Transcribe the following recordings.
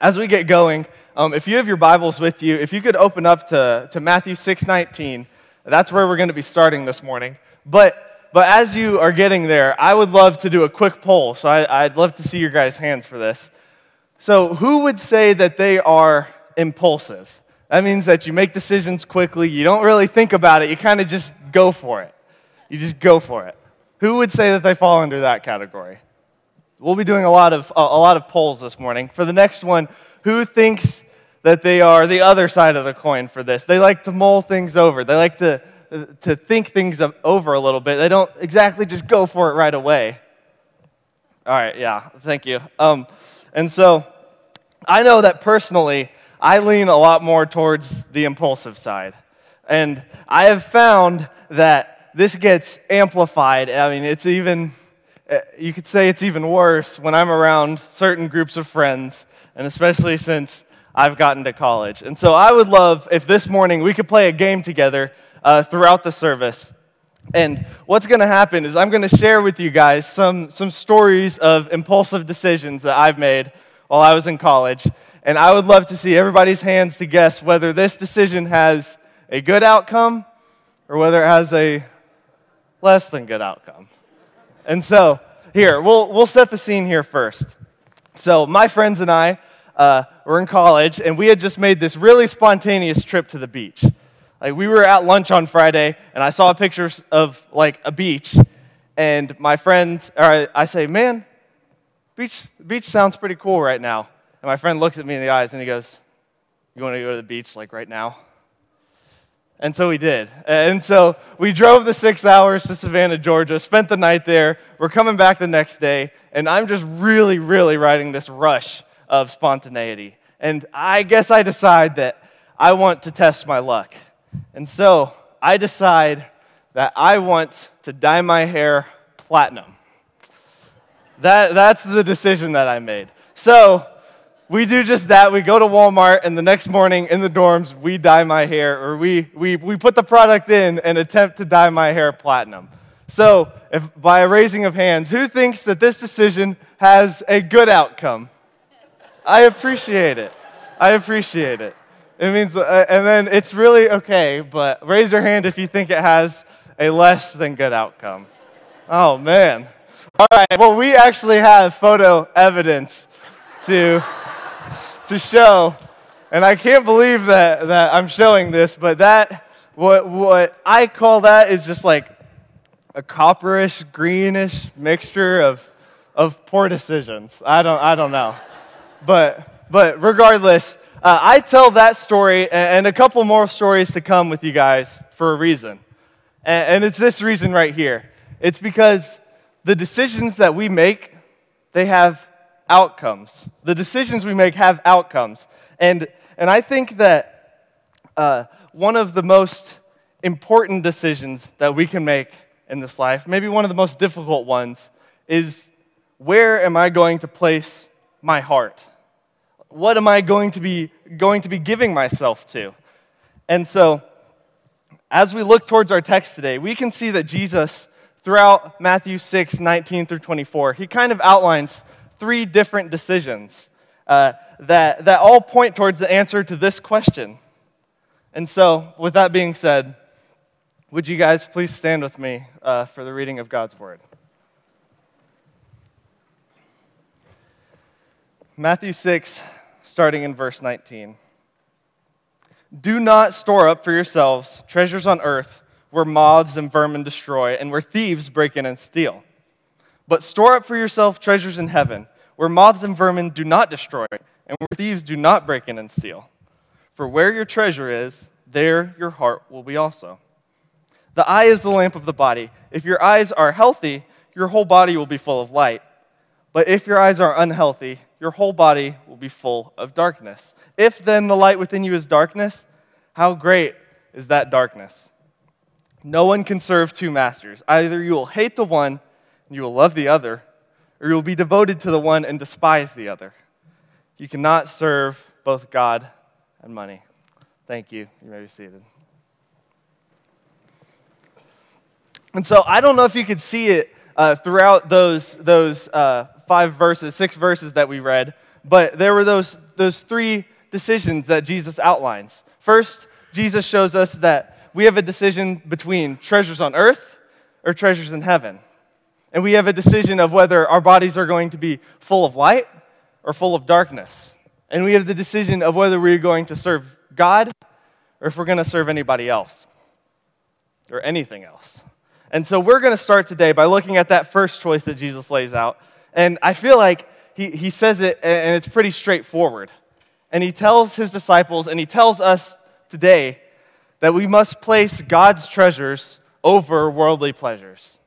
as we get going, um, if you have your Bibles with you, if you could open up to, to Matthew 6:19, that's where we're going to be starting this morning. But, but as you are getting there, I would love to do a quick poll. So I, I'd love to see your guys' hands for this. So, who would say that they are impulsive? That means that you make decisions quickly, you don't really think about it, you kind of just go for it. You just go for it. Who would say that they fall under that category? We'll be doing a lot of, a lot of polls this morning. For the next one, who thinks that they are the other side of the coin for this? They like to mull things over. They like to, to think things over a little bit. They don't exactly just go for it right away. All right, yeah, thank you. Um, and so I know that personally, I lean a lot more towards the impulsive side. And I have found that this gets amplified. I mean, it's even you could say it's even worse when I'm around certain groups of friends, and especially since I've gotten to college. And so I would love if this morning we could play a game together uh, throughout the service. And what's going to happen is I'm going to share with you guys some, some stories of impulsive decisions that I've made while I was in college. And I would love to see everybody's hands to guess whether this decision has a good outcome or whether it has a less than good outcome. And so, here, we'll, we'll set the scene here first. So, my friends and I uh, were in college, and we had just made this really spontaneous trip to the beach. Like, we were at lunch on Friday, and I saw pictures of, like, a beach, and my friends, or I, I say, man, beach, beach sounds pretty cool right now. And my friend looks at me in the eyes, and he goes, you want to go to the beach, like, right now? And so we did. And so we drove the six hours to Savannah, Georgia, spent the night there. We're coming back the next day, and I'm just really, really riding this rush of spontaneity. And I guess I decide that I want to test my luck. And so I decide that I want to dye my hair platinum. That, that's the decision that I made. So we do just that. We go to Walmart, and the next morning in the dorms, we dye my hair, or we, we, we put the product in and attempt to dye my hair platinum. So, if, by a raising of hands, who thinks that this decision has a good outcome? I appreciate it. I appreciate it. It means, uh, and then it's really okay, but raise your hand if you think it has a less than good outcome. Oh, man. All right, well, we actually have photo evidence to to show. And I can't believe that, that I'm showing this, but that, what, what I call that is just like a copperish, greenish mixture of, of poor decisions. I don't, I don't know. But, but regardless, uh, I tell that story and, a couple more stories to come with you guys for a reason. And, and it's this reason right here. It's because the decisions that we make, they have outcomes. The decisions we make have outcomes. And, and I think that uh, one of the most important decisions that we can make in this life, maybe one of the most difficult ones, is where am I going to place my heart? What am I going to be, going to be giving myself to? And so, as we look towards our text today, we can see that Jesus, throughout Matthew 6, 19 through 24, he kind of outlines three different decisions uh, that, that all point towards the answer to this question. And so, with that being said, would you guys please stand with me uh, for the reading of God's Word? Matthew 6, starting in verse 19. Do not store up for yourselves treasures on earth where moths and vermin destroy and where thieves break in and steal. But store up for yourself treasures in heaven where moths and vermin do not destroy, and where thieves do not break in and steal. For where your treasure is, there your heart will be also. The eye is the lamp of the body. If your eyes are healthy, your whole body will be full of light. But if your eyes are unhealthy, your whole body will be full of darkness. If then the light within you is darkness, how great is that darkness? No one can serve two masters. Either you will hate the one and you will love the other or you will be devoted to the one and despise the other. You cannot serve both God and money. Thank you. You may be seated. And so I don't know if you could see it uh, throughout those, those uh, five verses, six verses that we read, but there were those those three decisions that Jesus outlines. First, Jesus shows us that we have a decision between treasures on earth or treasures in heaven. And we have a decision of whether our bodies are going to be full of light or full of darkness. And we have the decision of whether we're going to serve God or if we're going to serve anybody else or anything else. And so we're going to start today by looking at that first choice that Jesus lays out. And I feel like he, he says it, and it's pretty straightforward. And he tells his disciples, and he tells us today that we must place God's treasures over worldly pleasures.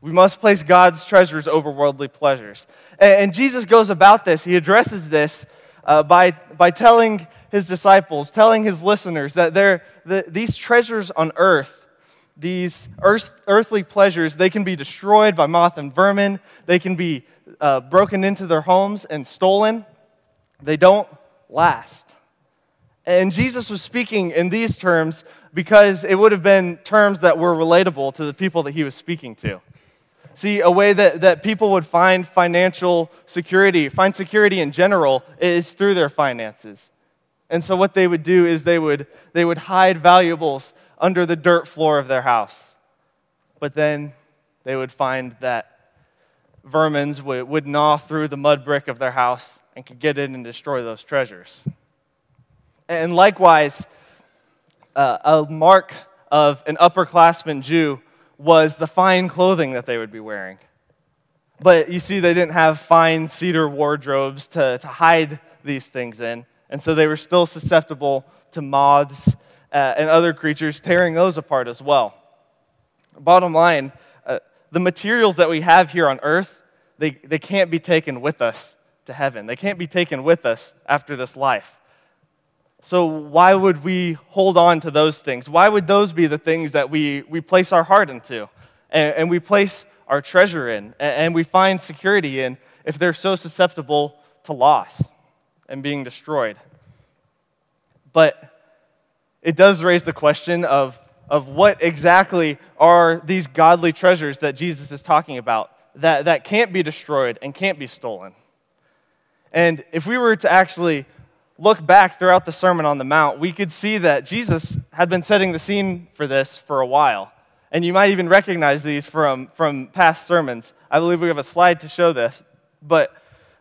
We must place God's treasures over worldly pleasures. And, and Jesus goes about this, he addresses this uh, by, by telling his disciples, telling his listeners that they're, the, these treasures on earth these earth, earthly pleasures, they can be destroyed by moth and vermin. They can be uh, broken into their homes and stolen. They don't last. And Jesus was speaking in these terms because it would have been terms that were relatable to the people that he was speaking to. See, a way that, that people would find financial security, find security in general, is through their finances. And so what they would do is they would, they would hide valuables under the dirt floor of their house. But then they would find that vermins would, would gnaw through the mud brick of their house and could get in and destroy those treasures. And likewise, uh, a mark of an upperclassman Jew was the fine clothing that they would be wearing. But you see, they didn't have fine cedar wardrobes to, to hide these things in, and so they were still susceptible to moths uh, and other creatures, tearing those apart as well. Bottom line, uh, the materials that we have here on earth, they, they can't be taken with us to heaven. They can't be taken with us after this life. So, why would we hold on to those things? Why would those be the things that we, we place our heart into and, and we place our treasure in and, and we find security in if they're so susceptible to loss and being destroyed? But it does raise the question of, of what exactly are these godly treasures that Jesus is talking about that, that can't be destroyed and can't be stolen. And if we were to actually look back throughout the Sermon on the Mount, we could see that Jesus had been setting the scene for this for a while. And you might even recognize these from, from past sermons. I believe we have a slide to show this. But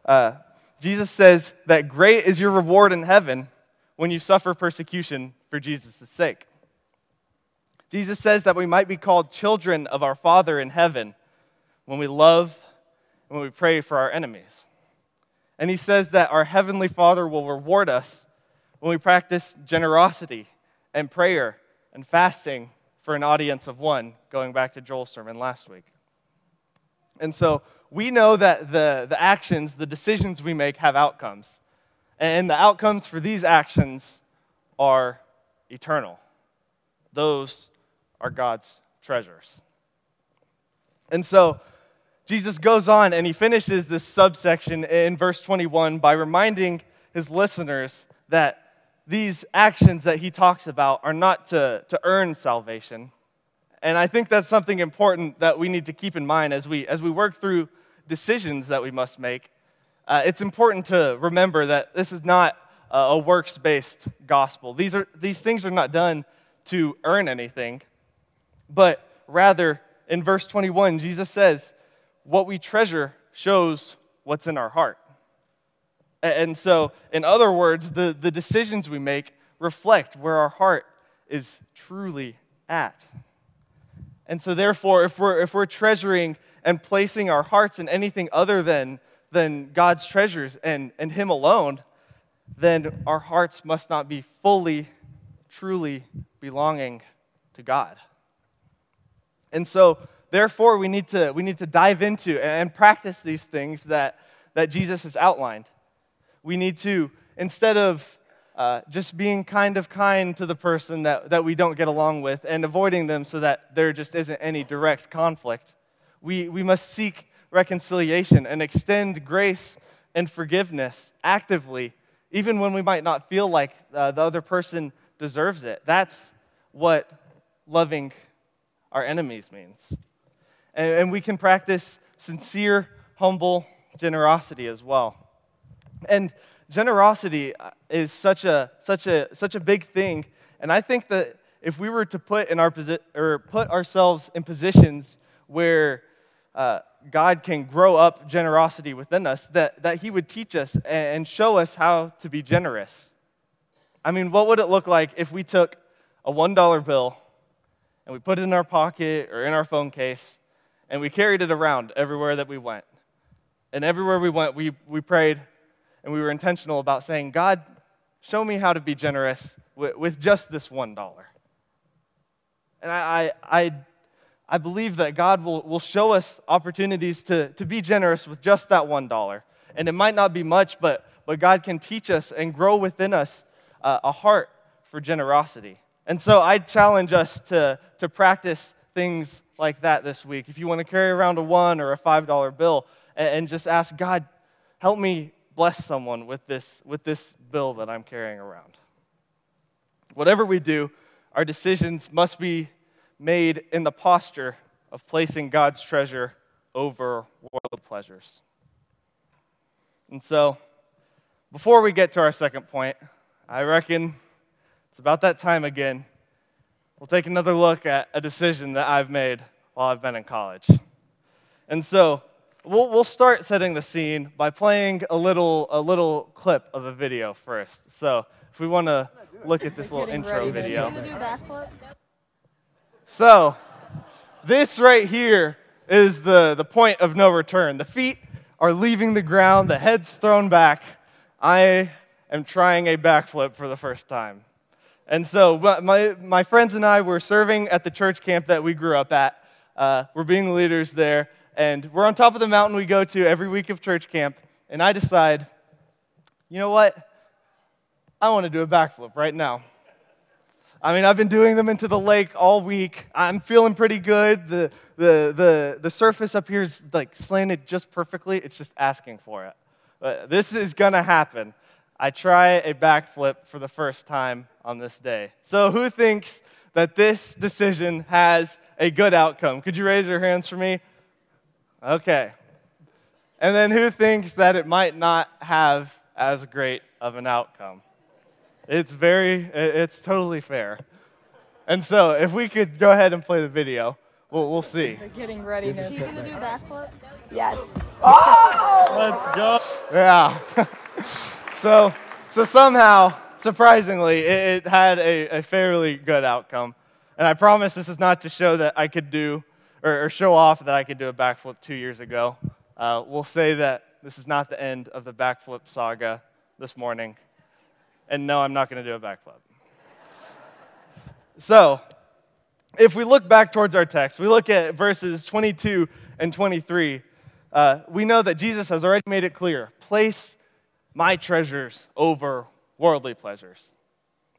uh, Jesus says that great is your reward in heaven when you suffer persecution for Jesus' sake. Jesus says that we might be called children of our Father in heaven when we love and when we pray for our enemies. And he says that our Heavenly Father will reward us when we practice generosity and prayer and fasting for an audience of one, going back to Joel's sermon last week. And so we know that the, the actions, the decisions we make have outcomes. And the outcomes for these actions are eternal. Those are God's treasures. And so Jesus goes on and he finishes this subsection in verse 21 by reminding his listeners that these actions that he talks about are not to, to earn salvation. And I think that's something important that we need to keep in mind as we, as we work through decisions that we must make. Uh, it's important to remember that this is not a works based gospel. These, are, these things are not done to earn anything, but rather, in verse 21, Jesus says, What we treasure shows what's in our heart. And so, in other words, the, the decisions we make reflect where our heart is truly at. And so, therefore, if we're, if we're treasuring and placing our hearts in anything other than, than God's treasures and, and Him alone, then our hearts must not be fully, truly belonging to God. And so, therefore, we need to, we need to dive into and practice these things that, that Jesus has outlined. We need to, instead of uh, just being kind of kind to the person that, that we don't get along with and avoiding them so that there just isn't any direct conflict, we, we must seek reconciliation and extend grace and forgiveness actively even when we might not feel like uh, the other person deserves it. That's what loving our enemies means. And, and we can practice sincere, humble generosity as well. And generosity is such a, such, a, such a big thing. And I think that if we were to put, in our posi- or put ourselves in positions where uh, God can grow up generosity within us, that, that He would teach us and show us how to be generous. I mean, what would it look like if we took a $1 bill and we put it in our pocket or in our phone case and we carried it around everywhere that we went? And everywhere we went, we, we prayed and we were intentional about saying, God, show me how to be generous with, with just this $1. And I, I, I I believe that God will, will show us opportunities to, to be generous with just that $1. And it might not be much, but, but God can teach us and grow within us uh, a heart for generosity. And so I challenge us to, to practice things like that this week. If you want to carry around a one or a $5 bill and, and just ask God, help me bless someone with this, with this bill that I'm carrying around. Whatever we do, our decisions must be made in the posture of placing God's treasure over worldly pleasures. And so, before we get to our second point, I reckon it's about that time again. We'll take another look at a decision that I've made while I've been in college. And so, we'll, we'll start setting the scene by playing a little, a little clip of a video first. So, if we want to look at this little intro video. So, this right here is the, the point of no return. The feet are leaving the ground, the head's thrown back. I am trying a backflip for the first time. And so, my, my friends and I were serving at the church camp that we grew up at. Uh, we're being leaders there, and we're on top of the mountain we go to every week of church camp. And I decide, you know what? I want to do a backflip right now. I mean, I've been doing them into the lake all week. I'm feeling pretty good. The, the, the, the surface up here is like slanted just perfectly. It's just asking for it. But this is going to happen. I try a backflip for the first time on this day. So, who thinks that this decision has a good outcome? Could you raise your hands for me? Okay. And then who thinks that it might not have as great of an outcome? It's very, it's totally fair. And so, if we could go ahead and play the video, we'll, we'll see. They're getting ready. Is he gonna do backflip? Yes. Oh! Let's go. Yeah. so, so somehow, surprisingly, it, it had a, a, fairly good outcome. And I promise this is not to show that I could do, or, or show off that I could do a backflip two years ago. Uh, we'll say that this is not the end of the backflip saga this morning. And no, I'm not going to do a backflip. so, if we look back towards our text, we look at verses 22 and 23, uh, we know that Jesus has already made it clear place my treasures over worldly pleasures.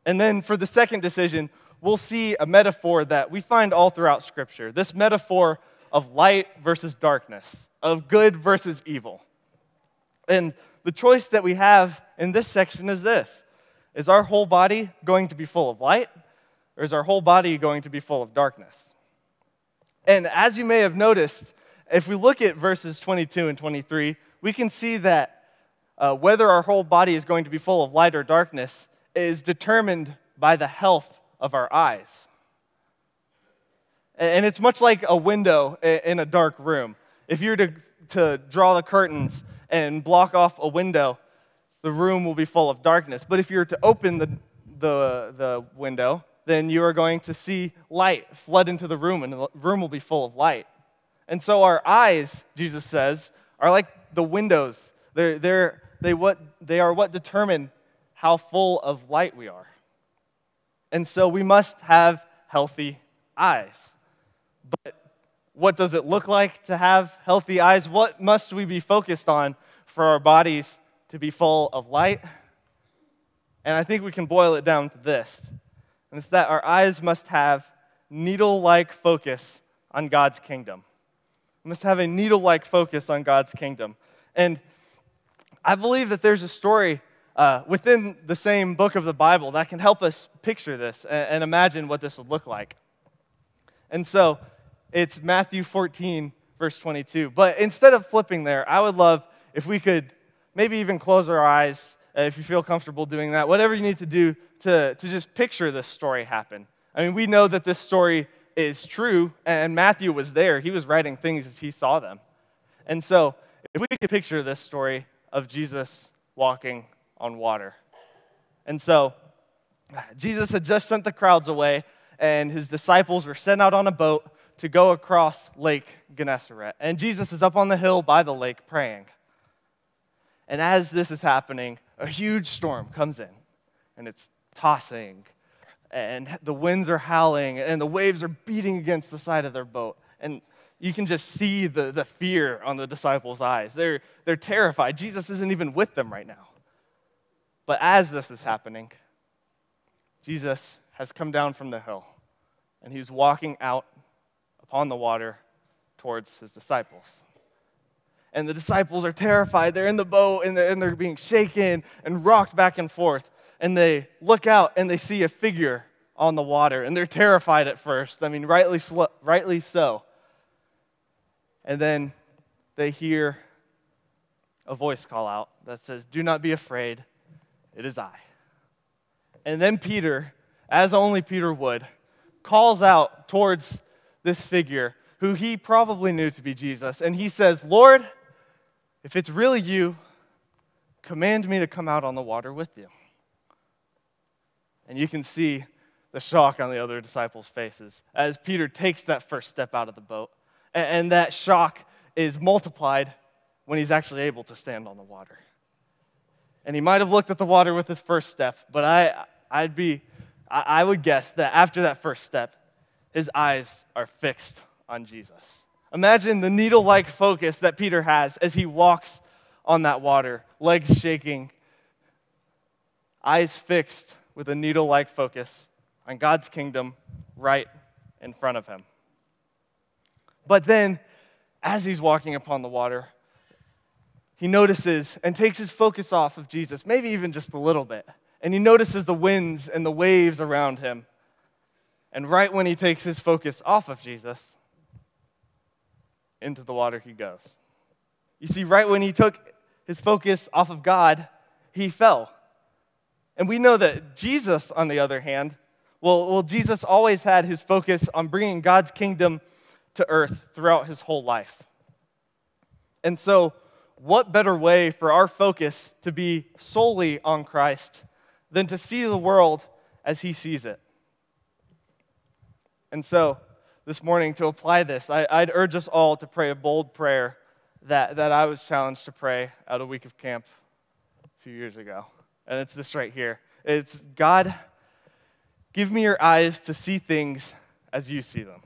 And then for the second decision, we'll see a metaphor that we find all throughout Scripture this metaphor of light versus darkness, of good versus evil. And the choice that we have in this section is this is our whole body going to be full of light, or is our whole body going to be full of darkness? And as you may have noticed, if we look at verses 22 and 23, we can see that uh, whether our whole body is going to be full of light or darkness is determined by the health of our eyes. And it's much like a window in a dark room. If you were to, to draw the curtains and block off a window, the room will be full of darkness. But if you were to open the, the, the window, then you are going to see light flood into the room, and the room will be full of light. And so our eyes, Jesus says, are like the windows. They're, they're, they, what, they are what determine how full of light we are. And so we must have healthy eyes. But what does it look like to have healthy eyes? What must we be focused on for our bodies to be full of light. And I think we can boil it down to this and it's that our eyes must have needle like focus on God's kingdom. We must have a needle like focus on God's kingdom. And I believe that there's a story uh, within the same book of the Bible that can help us picture this and, and imagine what this would look like. And so it's Matthew 14, verse 22. But instead of flipping there, I would love if we could maybe even close our eyes uh, if you feel comfortable doing that, whatever you need to do to, to just picture this story happen. I mean, we know that this story is true, and Matthew was there. He was writing things as he saw them. And so, if we could picture this story of Jesus walking on water. And so, Jesus had just sent the crowds away, and his disciples were sent out on a boat to go across Lake Gennesaret. And Jesus is up on the hill by the lake praying. And as this is happening, a huge storm comes in, and it's tossing, and the winds are howling, and the waves are beating against the side of their boat. And you can just see the, the fear on the disciples' eyes. They're, they're terrified. Jesus isn't even with them right now. But as this is happening, Jesus has come down from the hill and he's walking out upon the water towards his disciples. And the disciples are terrified. They're in the boat and they're, and they're being shaken and rocked back and forth. And they look out and they see a figure on the water. And they're terrified at first. I mean, rightly, rightly so. And then they hear a voice call out that says, Do not be afraid, it is I. And then Peter, as only Peter would, calls out towards this figure who he probably knew to be Jesus. And he says, Lord, if it's really you, command me to come out on the water with you. And you can see the shock on the other disciples' faces as Peter takes that first step out of the boat. And that shock is multiplied when he's actually able to stand on the water. And he might have looked at the water with his first step, but I, I'd be, I would guess that after that first step, his eyes are fixed on Jesus. Imagine the needle like focus that Peter has as he walks on that water, legs shaking, eyes fixed with a needle like focus on God's kingdom right in front of him. But then, as he's walking upon the water, he notices and takes his focus off of Jesus, maybe even just a little bit. And he notices the winds and the waves around him. And right when he takes his focus off of Jesus, into the water he goes. You see, right when he took his focus off of God, he fell. And we know that Jesus, on the other hand, well, well, Jesus always had his focus on bringing God's kingdom to earth throughout his whole life. And so, what better way for our focus to be solely on Christ than to see the world as he sees it? And so, this morning, to apply this, I, would urge us all to pray a bold prayer that, that I was challenged to pray at a week of camp a few years ago. And it's this right here it's God, give me your eyes to see things as you see them.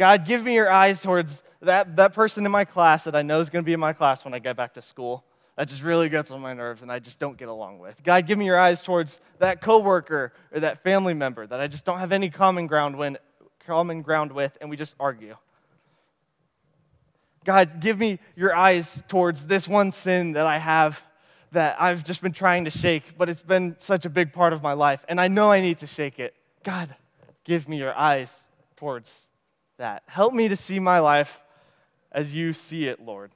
God, give me your eyes towards that, that person in my class that I know is going to be in my class when I get back to school. That just really gets on my nerves and I just don't get along with. God, give me your eyes towards that coworker or that family member that I just don't have any common ground, when, common ground with and we just argue. God, give me your eyes towards this one sin that I have that I've just been trying to shake, but it's been such a big part of my life, and I know I need to shake it. God, give me your eyes towards that. Help me to see my life as you see it, Lord.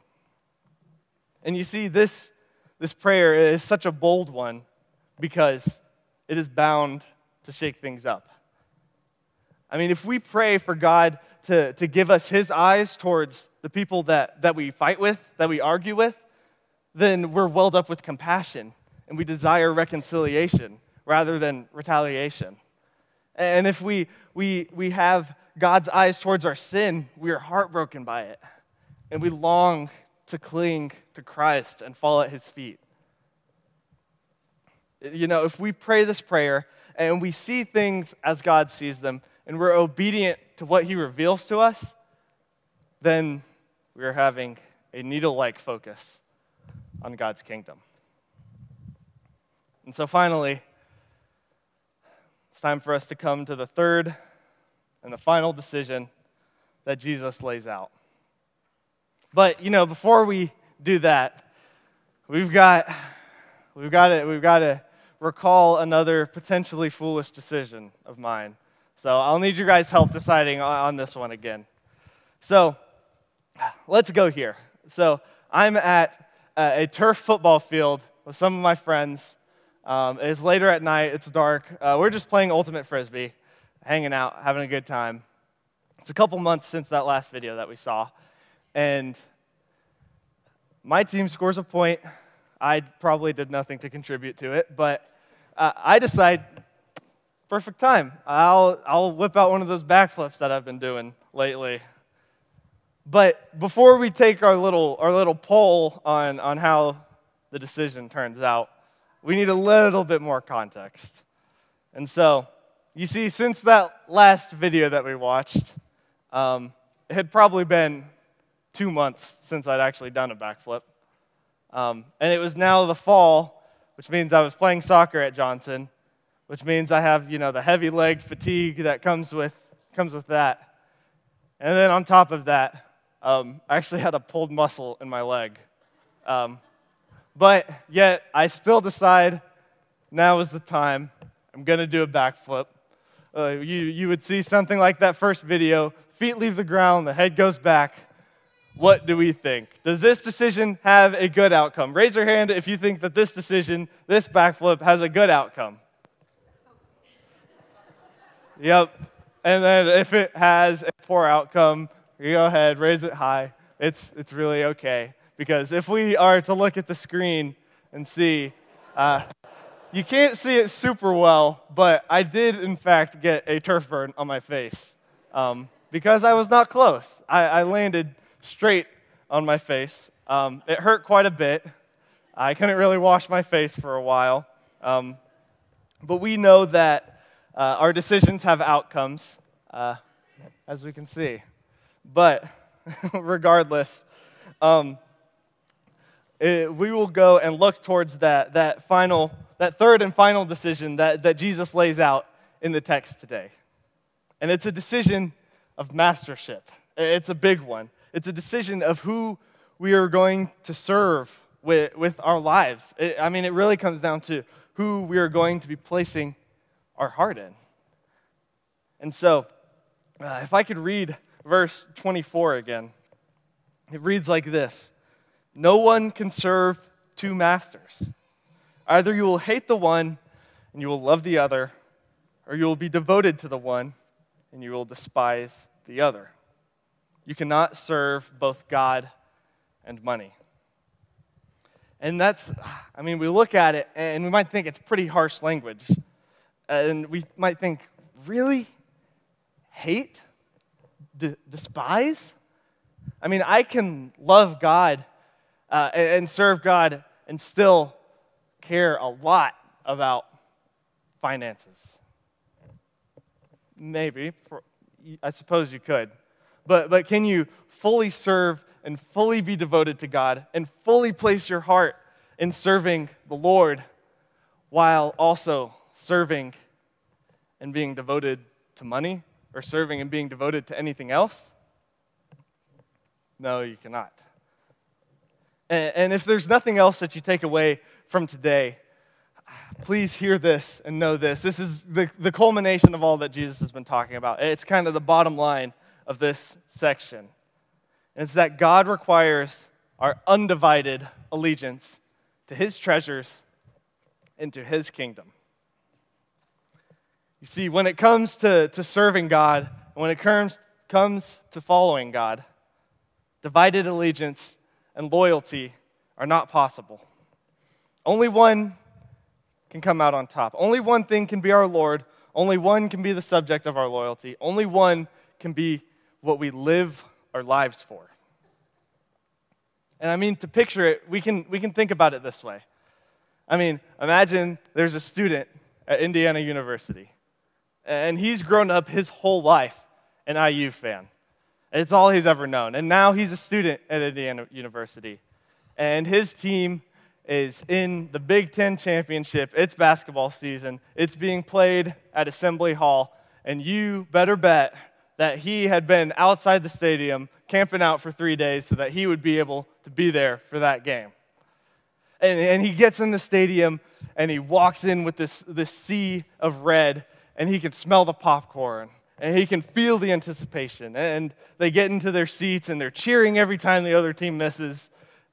And you see, this, this prayer is such a bold one because it is bound to shake things up. I mean, if we pray for God to, to give us his eyes towards the people that, that we fight with, that we argue with, then we're welled up with compassion and we desire reconciliation rather than retaliation. And if we, we, we have God's eyes towards our sin, we are heartbroken by it. And we long to cling to Christ and fall at his feet. You know, if we pray this prayer and we see things as God sees them and we're obedient to what he reveals to us, then we are having a needle like focus on God's kingdom. And so finally, it's time for us to come to the third and the final decision that Jesus lays out. But, you know, before we do that, we've got we've got to, we've got to recall another potentially foolish decision of mine. So I'll need your guys' help deciding on this one again. So let's go here. So I'm at a turf football field with some of my friends. Um, it's later at night, it's dark. Uh, we're just playing Ultimate Frisbee, hanging out, having a good time. It's a couple months since that last video that we saw. And my team scores a point. I probably did nothing to contribute to it, but uh, I decide, perfect time. I'll, I'll whip out one of those backflips that I've been doing lately. But before we take our little, our little poll on, on how the decision turns out, we need a little bit more context. And so, you see, since that last video that we watched, um, it had probably been two months since I'd actually done a backflip. Um, and it was now the fall, which means I was playing soccer at Johnson, which means I have, you know, the heavy leg fatigue that comes with, comes with that. And then on top of that, um, I actually had a pulled muscle in my leg. Um, but yet, I still decide now is the time. I'm going to do a backflip. Uh, you, you would see something like that first video feet leave the ground, the head goes back. What do we think? Does this decision have a good outcome? Raise your hand if you think that this decision, this backflip, has a good outcome. Yep. And then if it has a poor outcome, you go ahead, raise it high. It's, it's really okay. Because if we are to look at the screen and see, uh, you can't see it super well, but I did, in fact, get a turf burn on my face um, because I was not close. I, I landed straight on my face. Um, it hurt quite a bit. I couldn't really wash my face for a while. Um, but we know that uh, our decisions have outcomes, uh, as we can see. But regardless, um, it, we will go and look towards that, that final, that third and final decision that, that Jesus lays out in the text today. And it's a decision of mastership. It's a big one. It's a decision of who we are going to serve with, with our lives. It, I mean, it really comes down to who we are going to be placing our heart in. And so, uh, if I could read verse 24 again, it reads like this No one can serve two masters. Either you will hate the one and you will love the other, or you will be devoted to the one and you will despise the other. You cannot serve both God and money. And that's, I mean, we look at it and we might think it's pretty harsh language. And we might think, really? Hate? D- despise? I mean, I can love God uh, and serve God and still care a lot about finances. Maybe. I suppose you could but, but can you fully serve and fully be devoted to God and fully place your heart in serving the Lord while also serving and being devoted to money or serving and being devoted to anything else? No, you cannot. And, and if there's nothing else that you take away from today, please hear this and know this. This is the, the culmination of all that Jesus has been talking about. It's kind of the bottom line of this section. And it's that God requires our undivided allegiance to his treasures and to his kingdom. You see, when it comes to, to serving God, when it comes, comes to following God, divided allegiance and loyalty are not possible. Only one can come out on top. Only one thing can be our Lord. Only one can be the subject of our loyalty. Only one can be what we live our lives for. And I mean, to picture it, we can, we can think about it this way. I mean, imagine there's a student at Indiana University, and he's grown up his whole life an IU fan. It's all he's ever known. And now he's a student at Indiana University, and his team is in the Big Ten championship. It's basketball season, it's being played at Assembly Hall, and you better bet that he had been outside the stadium camping out for three days so that he would be able to be there for that game. And, and he gets in the stadium and he walks in with this, this sea of red and he can smell the popcorn and he can feel the anticipation. And they get into their seats and they're cheering every time the other team misses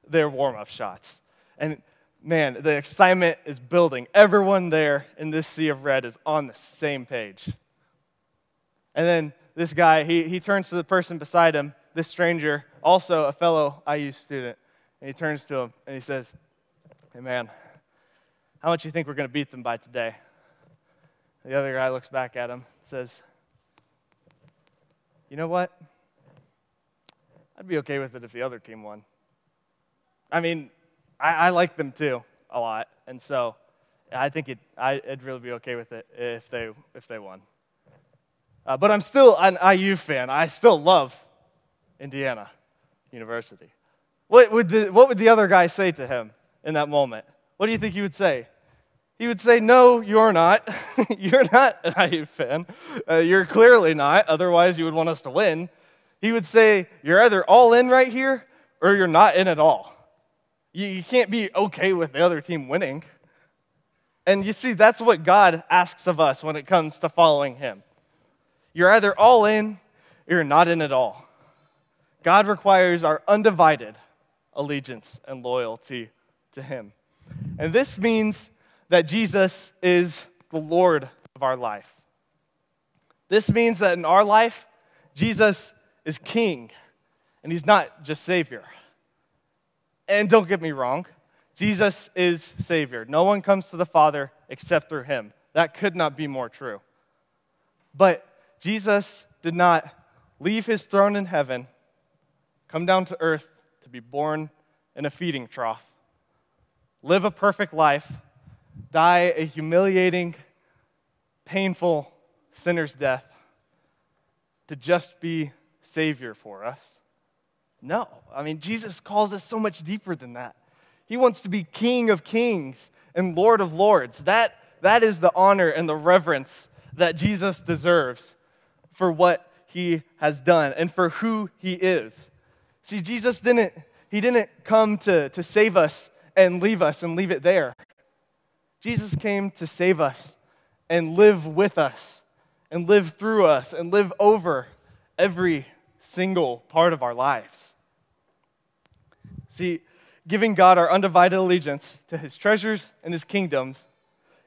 their warm up shots. And man, the excitement is building. Everyone there in this sea of red is on the same page. And then this guy, he, he turns to the person beside him, this stranger, also a fellow IU student, and he turns to him and he says, Hey man, how much you think we're going to beat them by today? The other guy looks back at him and says, You know what? I'd be okay with it if the other team won. I mean, I, I like them too a lot, and so I think it, I, would really be okay with it if they, if they won. Uh, but I'm still an IU fan. I still love Indiana University. What would, the, what would the other guy say to him in that moment? What do you think he would say? He would say, No, you're not. you're not an IU fan. Uh, you're clearly not. Otherwise, you would want us to win. He would say, You're either all in right here or you're not in at all. You, you can't be okay with the other team winning. And you see, that's what God asks of us when it comes to following Him. You're either all in or you're not in at all. God requires our undivided allegiance and loyalty to Him. And this means that Jesus is the Lord of our life. This means that in our life, Jesus is King, and He's not just Savior. And don't get me wrong, Jesus is Savior. No one comes to the Father except through Him. That could not be more true. But Jesus did not leave His throne in heaven, come down to earth to be born in a feeding trough, live a perfect life, die a humiliating, painful sinner's death to just be Savior for us. No. I mean, Jesus calls us so much deeper than that. He wants to be King of kings and Lord of lords. That, that is the honor and the reverence that Jesus deserves for what he has done and for who he is. See, Jesus didn't, he didn't come to, to save us and leave us and leave it there. Jesus came to save us and live with us and live through us and live over every single part of our lives. See, giving God our undivided allegiance to his treasures and his kingdoms,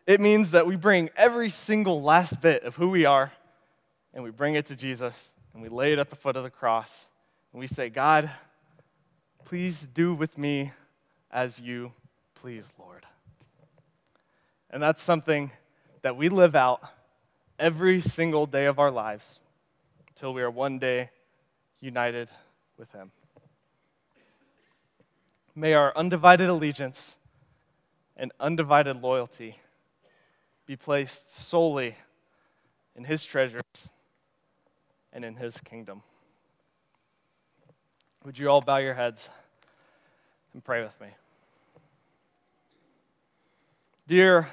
it means that we bring every single last bit of who we are and we bring it to Jesus and we lay it at the foot of the cross and we say, God, please do with me as you please, Lord. And that's something that we live out every single day of our lives until we are one day united with Him. May our undivided allegiance and undivided loyalty be placed solely in His treasures and in His kingdom. Would you all bow your heads and pray with me? Dear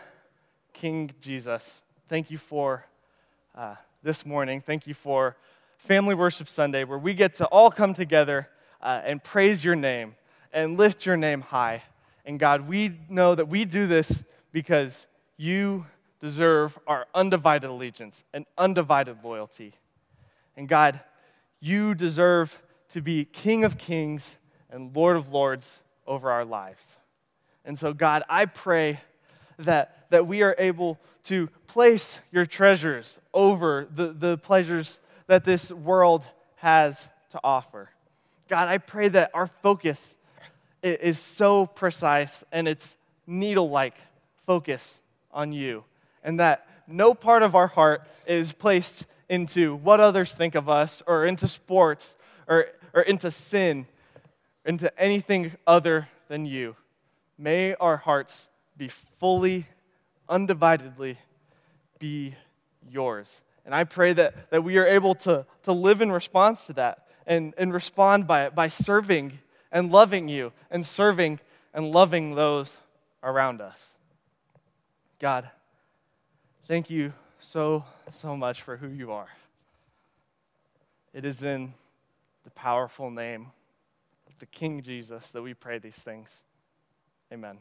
King Jesus, thank you for uh, this morning. Thank you for Family Worship Sunday, where we get to all come together uh, and praise your name and lift your name high. And God, we know that we do this because you deserve our undivided allegiance and undivided loyalty. And God, you deserve to be King of kings and Lord of lords over our lives. And so, God, I pray that, that we are able to place your treasures over the, the pleasures that this world has to offer. God, I pray that our focus is so precise and it's needle like focus on you, and that no part of our heart is placed into what others think of us or into sports or, or into sin, into anything other than you. May our hearts be fully, undividedly be yours. And I pray that, that we are able to, to live in response to that and, and respond by it by serving and loving you and serving and loving those around us. God, thank you so, so much for who you are. It is in the powerful name of the King Jesus that we pray these things. Amen.